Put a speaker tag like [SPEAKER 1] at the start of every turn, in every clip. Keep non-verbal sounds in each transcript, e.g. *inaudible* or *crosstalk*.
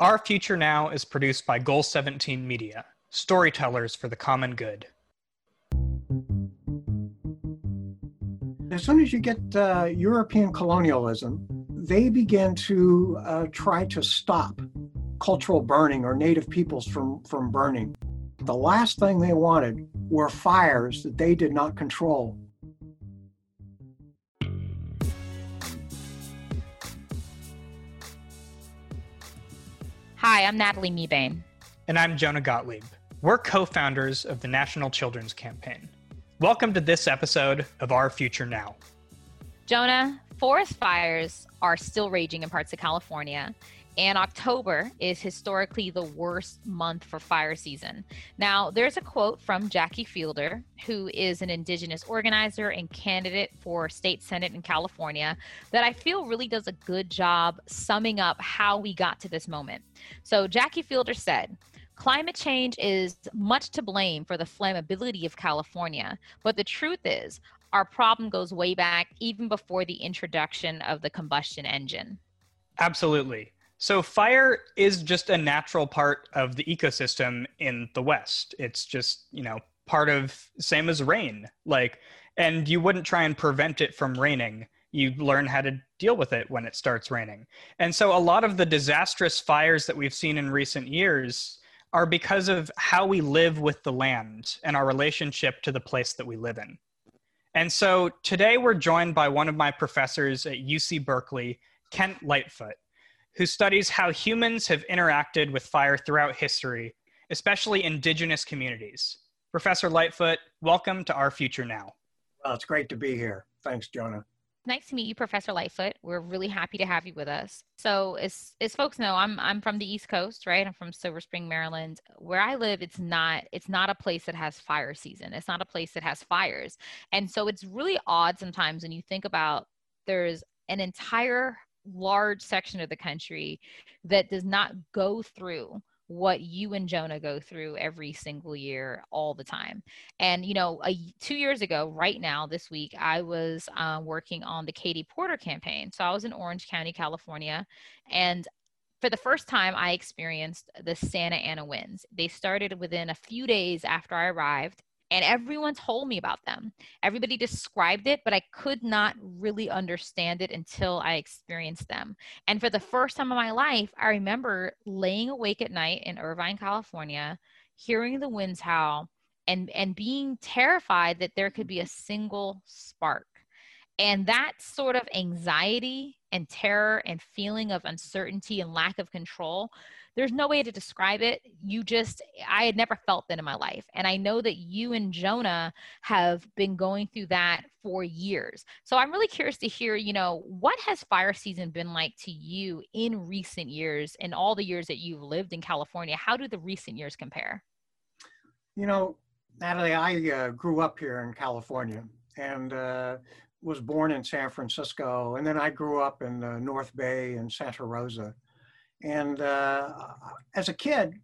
[SPEAKER 1] Our Future Now is produced by Goal 17 Media, storytellers for the common good.
[SPEAKER 2] As soon as you get uh, European colonialism, they begin to uh, try to stop cultural burning or native peoples from, from burning. The last thing they wanted were fires that they did not control.
[SPEAKER 3] Hi, I'm Natalie Mebane.
[SPEAKER 1] And I'm Jonah Gottlieb. We're co founders of the National Children's Campaign. Welcome to this episode of Our Future Now.
[SPEAKER 3] Jonah, forest fires are still raging in parts of California, and October is historically the worst month for fire season. Now, there's a quote from Jackie Fielder, who is an Indigenous organizer and candidate for state senate in California, that I feel really does a good job summing up how we got to this moment. So, Jackie Fielder said, Climate change is much to blame for the flammability of California, but the truth is, our problem goes way back even before the introduction of the combustion engine.
[SPEAKER 1] Absolutely. So fire is just a natural part of the ecosystem in the West. It's just, you know, part of same as rain. Like and you wouldn't try and prevent it from raining. You learn how to deal with it when it starts raining. And so a lot of the disastrous fires that we've seen in recent years are because of how we live with the land and our relationship to the place that we live in. And so today we're joined by one of my professors at UC Berkeley, Kent Lightfoot who studies how humans have interacted with fire throughout history, especially indigenous communities. Professor Lightfoot, welcome to Our Future Now.
[SPEAKER 2] Well, it's great to be here. Thanks, Jonah.
[SPEAKER 3] Nice to meet you, Professor Lightfoot. We're really happy to have you with us. So, as as folks know, I'm I'm from the East Coast, right? I'm from Silver Spring, Maryland. Where I live, it's not it's not a place that has fire season. It's not a place that has fires, and so it's really odd sometimes when you think about there's an entire large section of the country that does not go through what you and Jonah go through every single year, all the time. And you know, a, two years ago, right now, this week, I was uh, working on the Katie Porter campaign. So I was in Orange County, California, and for the first time, I experienced the Santa Ana winds. They started within a few days after I arrived, and everyone told me about them. Everybody described it, but I could not really understand it until I experienced them. And for the first time in my life, I remember laying awake at night in Irvine, California, hearing the winds howl and and being terrified that there could be a single spark. And that sort of anxiety and terror and feeling of uncertainty and lack of control there's no way to describe it. You just, I had never felt that in my life. And I know that you and Jonah have been going through that for years. So I'm really curious to hear, you know, what has fire season been like to you in recent years, and all the years that you've lived in California? How do the recent years compare?
[SPEAKER 2] You know, Natalie, I uh, grew up here in California and uh, was born in San Francisco. And then I grew up in the North Bay and Santa Rosa. And uh, as a kid,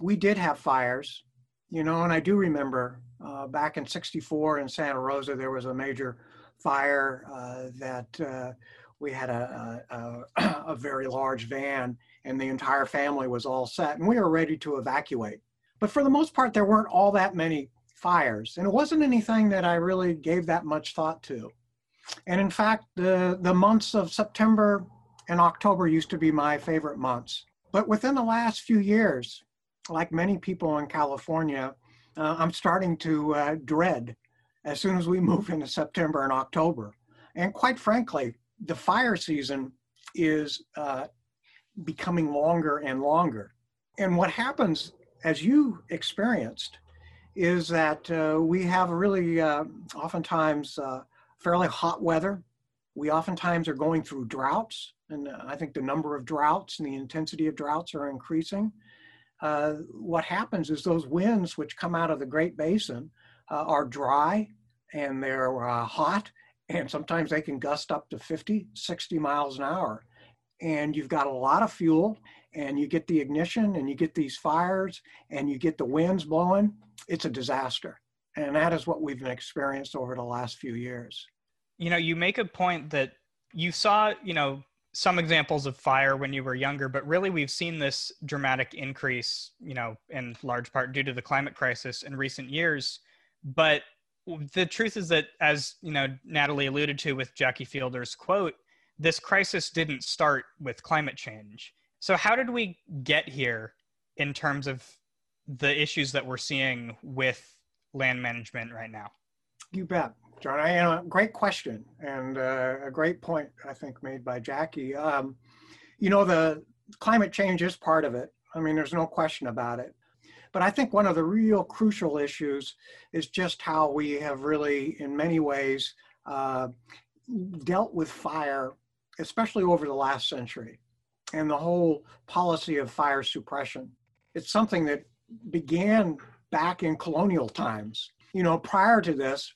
[SPEAKER 2] we did have fires, you know, and I do remember uh, back in 64 in Santa Rosa, there was a major fire uh, that uh, we had a, a, *clears throat* a, very large van and the entire family was all set and we were ready to evacuate. But for the most part, there weren't all that many fires and it wasn't anything that I really gave that much thought to. And in fact, the, the months of September, and October used to be my favorite months. But within the last few years, like many people in California, uh, I'm starting to uh, dread as soon as we *laughs* move into September and October. And quite frankly, the fire season is uh, becoming longer and longer. And what happens, as you experienced, is that uh, we have really uh, oftentimes uh, fairly hot weather. We oftentimes are going through droughts. And uh, I think the number of droughts and the intensity of droughts are increasing. Uh, what happens is those winds which come out of the Great Basin uh, are dry and they're uh, hot, and sometimes they can gust up to 50, 60 miles an hour. And you've got a lot of fuel, and you get the ignition, and you get these fires, and you get the winds blowing. It's a disaster. And that is what we've experienced over the last few years.
[SPEAKER 1] You know, you make a point that you saw, you know, some examples of fire when you were younger, but really we've seen this dramatic increase, you know, in large part due to the climate crisis in recent years. But the truth is that, as you know, Natalie alluded to with Jackie Fielder's quote, this crisis didn't start with climate change. So, how did we get here in terms of the issues that we're seeing with land management right now?
[SPEAKER 2] You bet. John, I, uh, great question and uh, a great point I think made by Jackie. Um, you know, the climate change is part of it. I mean, there's no question about it. But I think one of the real crucial issues is just how we have really, in many ways, uh, dealt with fire, especially over the last century, and the whole policy of fire suppression. It's something that began back in colonial times. You know, prior to this,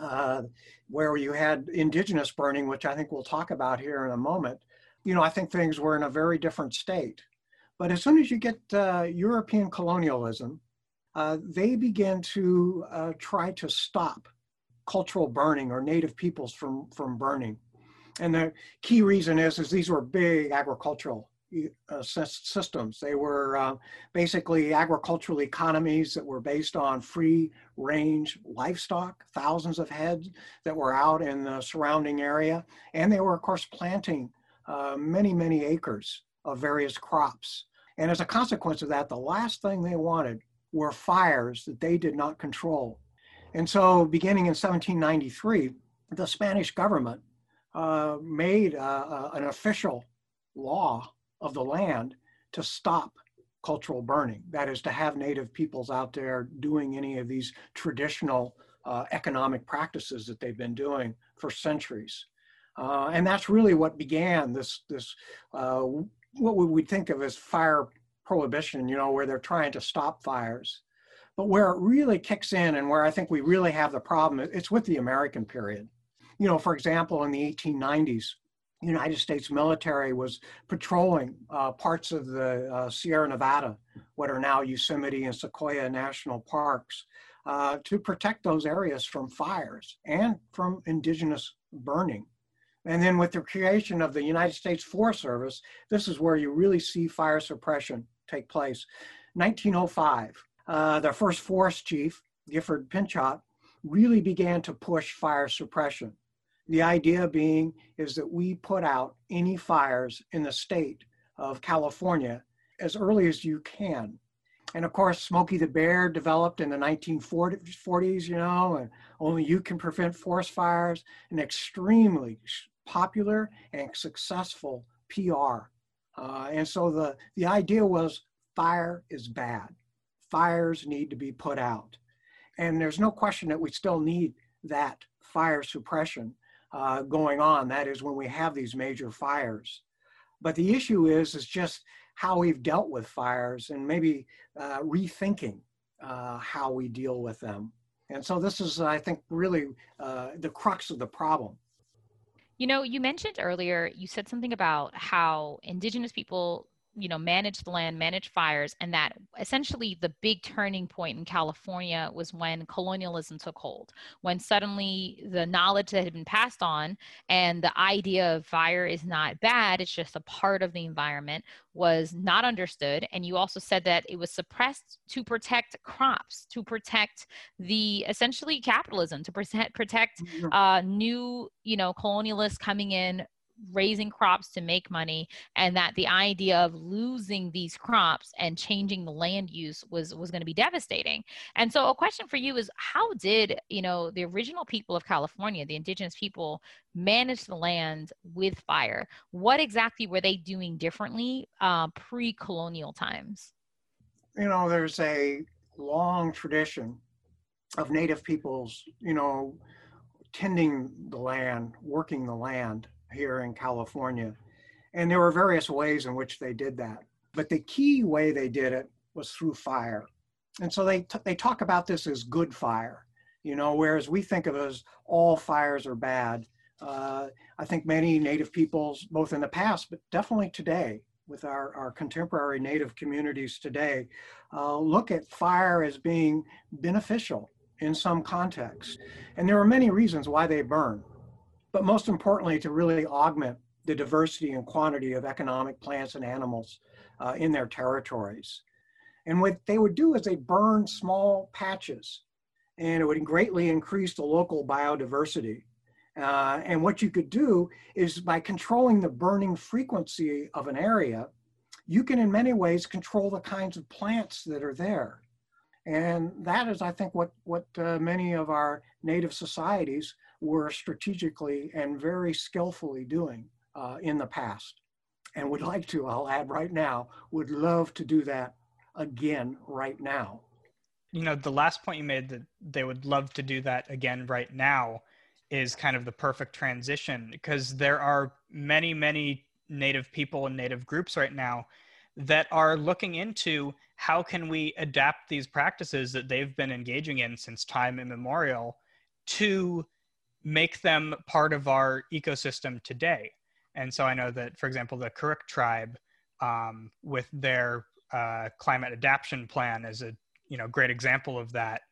[SPEAKER 2] uh, where you had indigenous burning, which I think we'll talk about here in a moment, you know, I think things were in a very different state. But as soon as you get uh, European colonialism, uh, they begin to uh, try to stop cultural burning or native peoples from, from burning. And the key reason is, is these were big agricultural uh, systems. They were uh, basically agricultural economies that were based on free range livestock, thousands of heads that were out in the surrounding area. And they were, of course, planting uh, many, many acres of various crops. And as a consequence of that, the last thing they wanted were fires that they did not control. And so, beginning in 1793, the Spanish government uh, made uh, an official law of the land to stop cultural burning. That is to have native peoples out there doing any of these traditional uh, economic practices that they've been doing for centuries. Uh, and that's really what began this, this uh, what we would think of as fire prohibition, you know, where they're trying to stop fires. But where it really kicks in and where I think we really have the problem, it's with the American period. You know, for example, in the 1890s, United States military was patrolling uh, parts of the uh, Sierra Nevada, what are now Yosemite and Sequoia National Parks, uh, to protect those areas from fires and from indigenous burning. And then with the creation of the United States Forest Service, this is where you really see fire suppression take place. 1905, uh, the first forest chief, Gifford Pinchot, really began to push fire suppression. The idea being is that we put out any fires in the state of California as early as you can. And of course, Smokey the Bear developed in the 1940s, you know, and only you can prevent forest fires, an extremely popular and successful PR. Uh, and so the, the idea was fire is bad. Fires need to be put out. And there's no question that we still need that fire suppression uh, going on. That is when we have these major fires. But the issue is, is just how we've dealt with fires and maybe uh, rethinking uh, how we deal with them. And so this is, I think, really uh, the crux of the problem.
[SPEAKER 3] You know, you mentioned earlier, you said something about how indigenous people you know manage the land manage fires and that essentially the big turning point in california was when colonialism took hold when suddenly the knowledge that had been passed on and the idea of fire is not bad it's just a part of the environment was not understood and you also said that it was suppressed to protect crops to protect the essentially capitalism to protect protect mm-hmm. uh, new you know colonialists coming in raising crops to make money and that the idea of losing these crops and changing the land use was was going to be devastating. And so a question for you is how did you know the original people of california the indigenous people manage the land with fire? What exactly were they doing differently uh, pre-colonial times?
[SPEAKER 2] You know there's a long tradition of native peoples you know tending the land working the land here in California. And there were various ways in which they did that. But the key way they did it was through fire. And so they, they talk about this as good fire, you know, whereas we think of it as all fires are bad. Uh, I think many Native peoples, both in the past, but definitely today, with our, our contemporary Native communities today, uh, look at fire as being beneficial in some context. And there are many reasons why they burn but most importantly, to really augment the diversity and quantity of economic plants and animals uh, in their territories. And what they would do is they burn small patches and it would greatly increase the local biodiversity. Uh, and what you could do is by controlling the burning frequency of an area, you can in many ways control the kinds of plants that are there. And that is, I think, what, what uh, many of our native societies were strategically and very skillfully doing uh, in the past. And would like to, I'll add right now, would love to do that again right now.
[SPEAKER 1] You know, the last point you made that they would love to do that again right now is kind of the perfect transition because there are many, many native people and native groups right now that are looking into how can we adapt these practices that they've been engaging in since time immemorial to make them part of our ecosystem today. And so i know that for example the Karuk tribe um, with their uh, climate adaptation plan is a you know great example of that.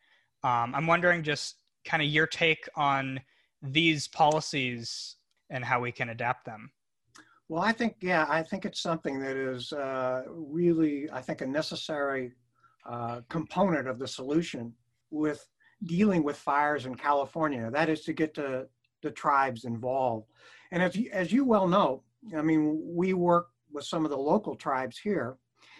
[SPEAKER 1] Um, i'm wondering just kind of your take on these policies and how we can adapt them.
[SPEAKER 2] Well, I think, yeah, I think it's something that is uh, really, I think, a necessary uh, component of the solution with dealing with fires in California. That is to get the, the tribes involved. And as you, as you well know, I mean, we work with some of the local tribes here.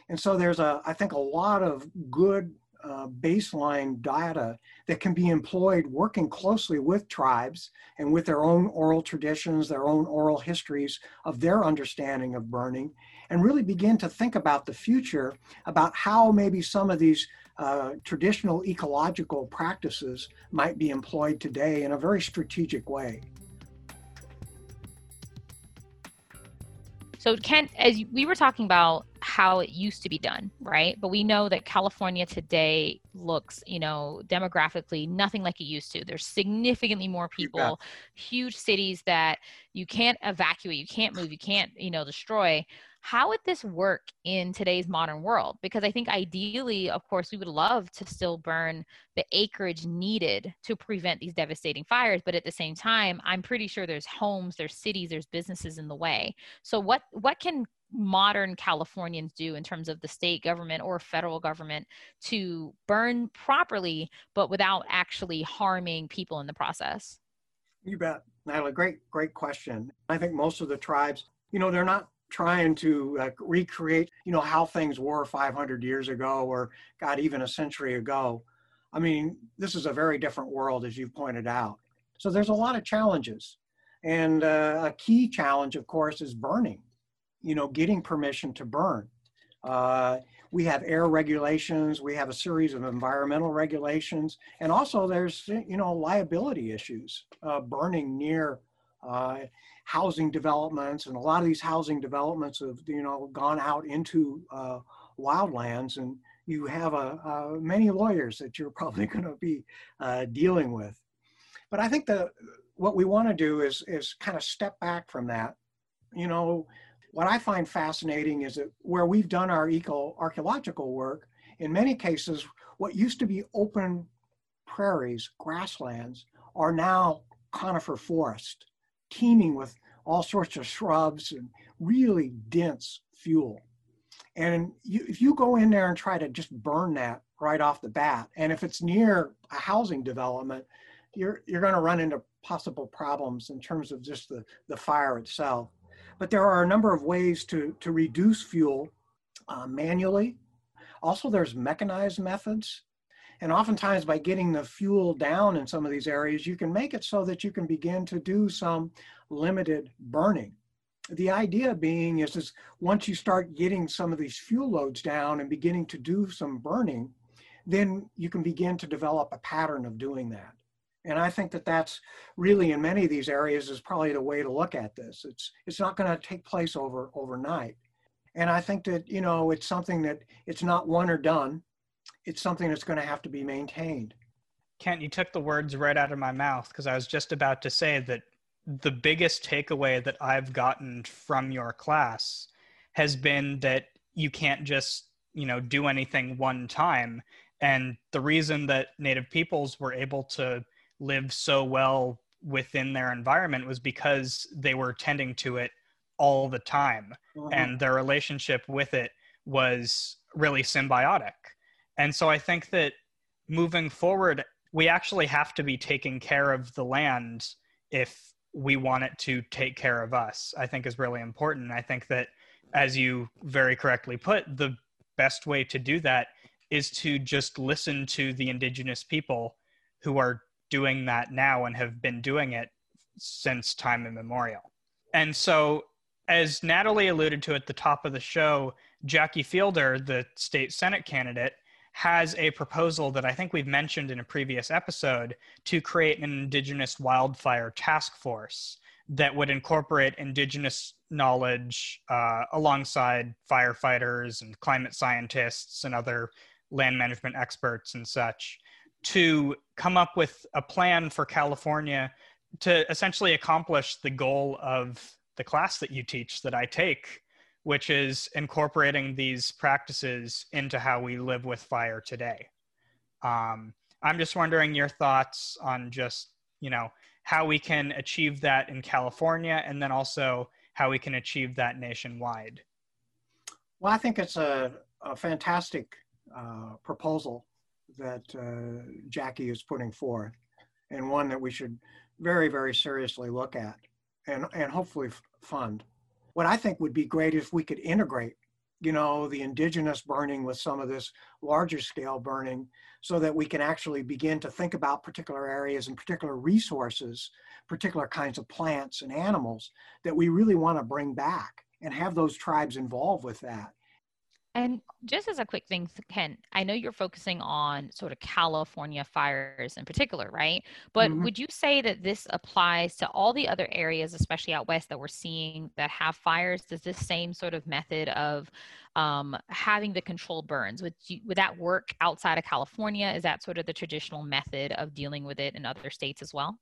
[SPEAKER 2] And so there's a, I think, a lot of good uh, baseline data that can be employed working closely with tribes and with their own oral traditions, their own oral histories of their understanding of burning, and really begin to think about the future, about how maybe some of these uh, traditional ecological practices might be employed today in a very strategic way.
[SPEAKER 3] So, Kent, as we were talking about how it used to be done, right? But we know that California today looks, you know, demographically nothing like it used to. There's significantly more people, huge cities that you can't evacuate, you can't move, you can't, you know, destroy. How would this work in today's modern world? Because I think ideally, of course, we would love to still burn the acreage needed to prevent these devastating fires, but at the same time, I'm pretty sure there's homes, there's cities, there's businesses in the way. So what what can modern Californians do in terms of the state government or federal government to burn properly, but without actually harming people in the process?
[SPEAKER 2] You bet. Natalie, great, great question. I think most of the tribes, you know, they're not trying to uh, recreate, you know, how things were 500 years ago or, God, even a century ago. I mean, this is a very different world, as you pointed out. So there's a lot of challenges. And uh, a key challenge, of course, is burning you know, getting permission to burn. Uh, we have air regulations, we have a series of environmental regulations, and also there's, you know, liability issues, uh, burning near uh, housing developments, and a lot of these housing developments have, you know, gone out into uh, wildlands, and you have a, many lawyers that you're probably *laughs* going to be uh, dealing with. But I think that what we want to do is, is kind of step back from that. You know, what I find fascinating is that where we've done our eco archaeological work, in many cases, what used to be open prairies, grasslands, are now conifer forest, teeming with all sorts of shrubs and really dense fuel. And you, if you go in there and try to just burn that right off the bat, and if it's near a housing development, you're, you're going to run into possible problems in terms of just the, the fire itself. But there are a number of ways to, to reduce fuel uh, manually. Also, there's mechanized methods. And oftentimes by getting the fuel down in some of these areas, you can make it so that you can begin to do some limited burning. The idea being is, is once you start getting some of these fuel loads down and beginning to do some burning, then you can begin to develop a pattern of doing that. And I think that that's really in many of these areas is probably the way to look at this. It's it's not going to take place over overnight. And I think that you know it's something that it's not one or done. It's something that's going to have to be maintained.
[SPEAKER 1] Kent, you took the words right out of my mouth because I was just about to say that the biggest takeaway that I've gotten from your class has been that you can't just, you know, do anything one time. And the reason that Native peoples were able to live so well within their environment was because they were tending to it all the time
[SPEAKER 2] Mhm.
[SPEAKER 1] and their relationship with it was really symbiotic. And so I think that moving forward, we actually have to be taking care of the land if we want it to take care of us, I think is really important. I think that, as you very correctly put, the best way to do that is to just listen to the indigenous people who are doing that now and have been doing it since time immemorial. And so, as Natalie alluded to at the top of the show, Jackie Fielder, the state Senate candidate, has a proposal that I think we've mentioned in a previous episode to create an Indigenous wildfire task force that would incorporate Indigenous knowledge uh, alongside firefighters and climate scientists and other land management experts and such to come up with a plan for California to essentially accomplish the goal of the class that you teach that I take which is incorporating these practices into how we live with fire today. Um, I'm just wondering your thoughts on just, you know, how we can achieve that in California and then also how we can achieve that nationwide.
[SPEAKER 2] Well, I think it's a, a fantastic uh, proposal that uh, Jackie is putting forth and one that we should very, very seriously look at and, and hopefully fund what I think would be great if we could integrate, you know, the indigenous burning with some of this larger scale burning so that we can actually begin to think about particular areas and particular resources, particular kinds of plants and animals that we really want to bring back and have those tribes involved with that
[SPEAKER 3] and just as a quick thing, Ken, I know you're focusing on sort of California fires in particular, right? But mm-hmm. would you say that this applies to all the other areas, especially out west, that we're seeing that have fires? Does this same sort of method of um, having the controlled burns would you, would that work outside of California? Is that sort of the traditional method of dealing with it in other states as well?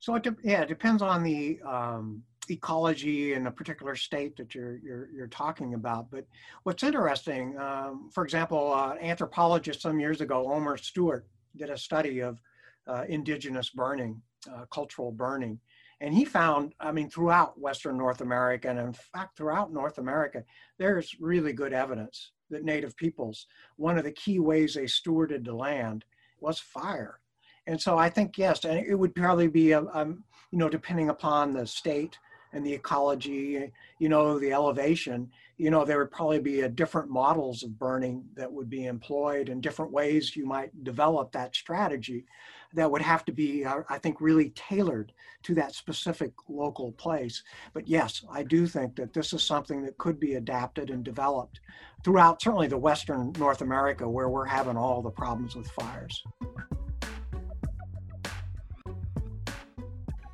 [SPEAKER 2] So it de- yeah, it depends on the um, ecology in a particular state that you're you're, you're talking about. But what's interesting, um, for example, uh, anthropologist some years ago, Omer Stewart, did a study of uh, indigenous burning, uh, cultural burning, and he found, I mean, throughout Western North America, and in fact throughout North America, there's really good evidence that Native peoples, one of the key ways they stewarded the land was fire. And so I think yes, and it would probably be a, a you know depending upon the state and the ecology, you know, the elevation, you know, there would probably be a different models of burning that would be employed and different ways you might develop that strategy that would have to be, uh, I think, really tailored to that specific local place. But yes, I do think that this is something that could be adapted and developed throughout certainly the Western North America where we're having all the problems with fires.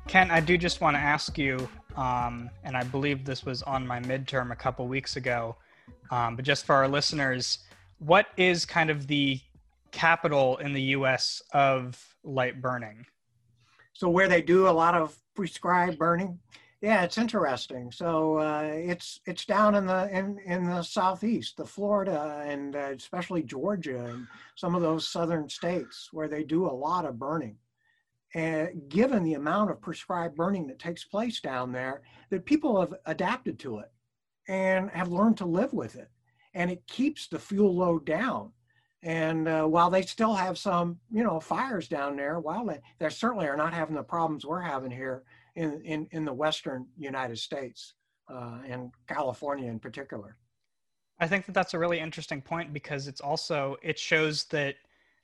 [SPEAKER 1] Ken, I do just want to ask you um, and I believe this was on my midterm a couple weeks ago. Um, but just for our listeners, what is kind of the capital in the U.S. of light burning?
[SPEAKER 2] So where they do a lot of prescribed burning, yeah, it's interesting. So uh, it's it's down in the in, in the southeast, the Florida and uh, especially Georgia and some of those southern states where they do a lot of burning and given the amount of prescribed burning that takes place down there, that people have adapted to it and have learned to live with it. And it keeps the fuel load down. And uh, while they still have some, you know, fires down there, while they, they certainly are not having the problems we're having here in, in, in the Western United States uh, and California in particular.
[SPEAKER 1] I think that that's a really interesting point because it's also, it shows that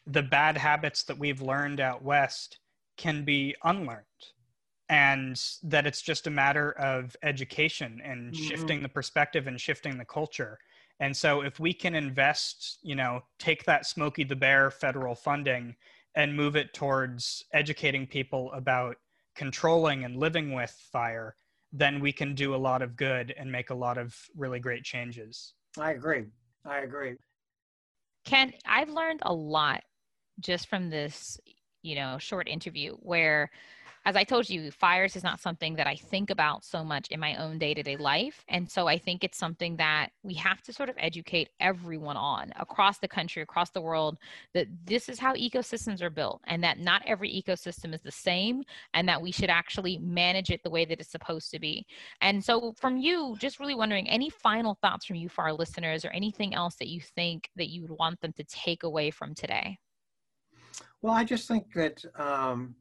[SPEAKER 1] the bad habits that we've learned out West can be unlearned and that it's just a matter of education and mm-hmm. shifting the perspective and shifting the culture. And so if we can invest you know take that smokey the bear federal funding and move it towards educating people about controlling and living with fire then we can do a lot of good and make a lot of really great changes.
[SPEAKER 2] I agree. I agree.
[SPEAKER 3] Ken i've learned a lot just from this you know short interview where as I told you, fires is not something that I think about so much in my own day to day life. And so I think it's something that we have to sort of educate everyone on across the country, across the world, that this is how ecosystems are built and that not every ecosystem is the same and that we should actually manage it the way that it's supposed to be. And so, from you, just really wondering any final thoughts from you for our listeners or anything else that you think that you would want them to take away from today?
[SPEAKER 2] Well, I just think that um,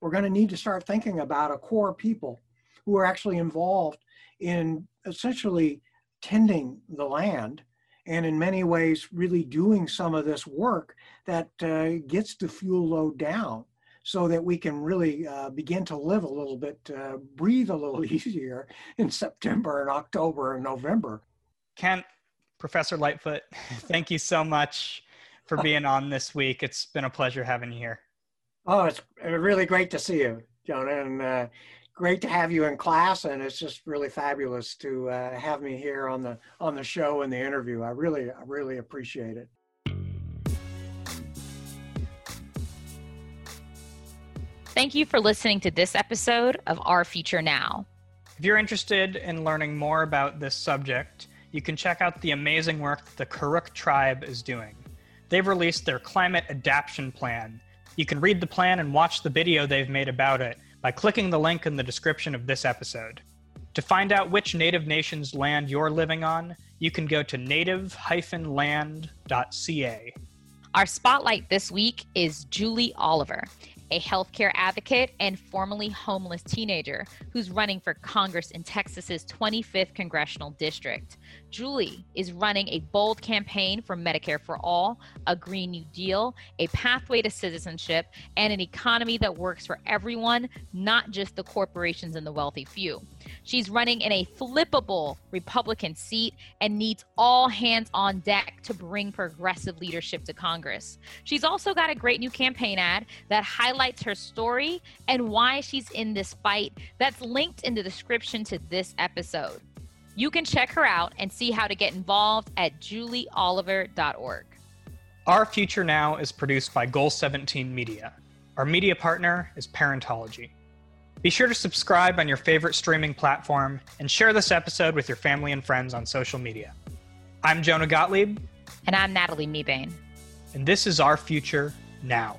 [SPEAKER 2] we're going to need to start thinking about a core people who are actually involved in essentially tending the land and in many ways really doing some of this work that uh, gets the fuel load down so that we can really uh, begin to live a little bit, uh, breathe a little *laughs* easier in September and October and November.
[SPEAKER 1] Kent, Professor Lightfoot, *laughs* thank you so much for being on this week. It's been a pleasure having you here.
[SPEAKER 2] Oh, it's really great to see you, Jonah, and uh, great to have you in class. And it's just really fabulous to uh, have me here on the on the show and the interview. I really, I really appreciate it.
[SPEAKER 3] Thank you for listening to this episode of Our Future Now.
[SPEAKER 1] If you're interested in learning more about this subject, you can check out the amazing work that the Karuk tribe is doing. They've released their climate adaptation plan. You can read the plan and watch the video they've made about it by clicking the link in the description of this episode. To find out which Native nation's land you're living on, you can go to native-land.ca.
[SPEAKER 3] Our spotlight this week is Julie Oliver a healthcare advocate and formerly homeless teenager who's running for Congress in Texas's 25th congressional district. Julie is running a bold campaign for Medicare for All, a Green New Deal, a pathway to citizenship, and an economy that works for everyone, not just the corporations and the wealthy few. She's running in a flippable Republican seat and needs all hands on deck to bring progressive leadership to Congress. She's also got a great new campaign ad that highlights her story and why she's in this fight that's linked in the description to this episode. You can check her out and see how to get involved at julieoliver.org.
[SPEAKER 1] Our Future Now is produced by Goal 17 Media. Our media partner is Parentology. Be sure to subscribe on your favorite streaming platform and share this episode with your family and friends on social media. I'm Jonah Gottlieb.
[SPEAKER 3] And I'm Natalie Mebane.
[SPEAKER 1] And this is Our Future Now.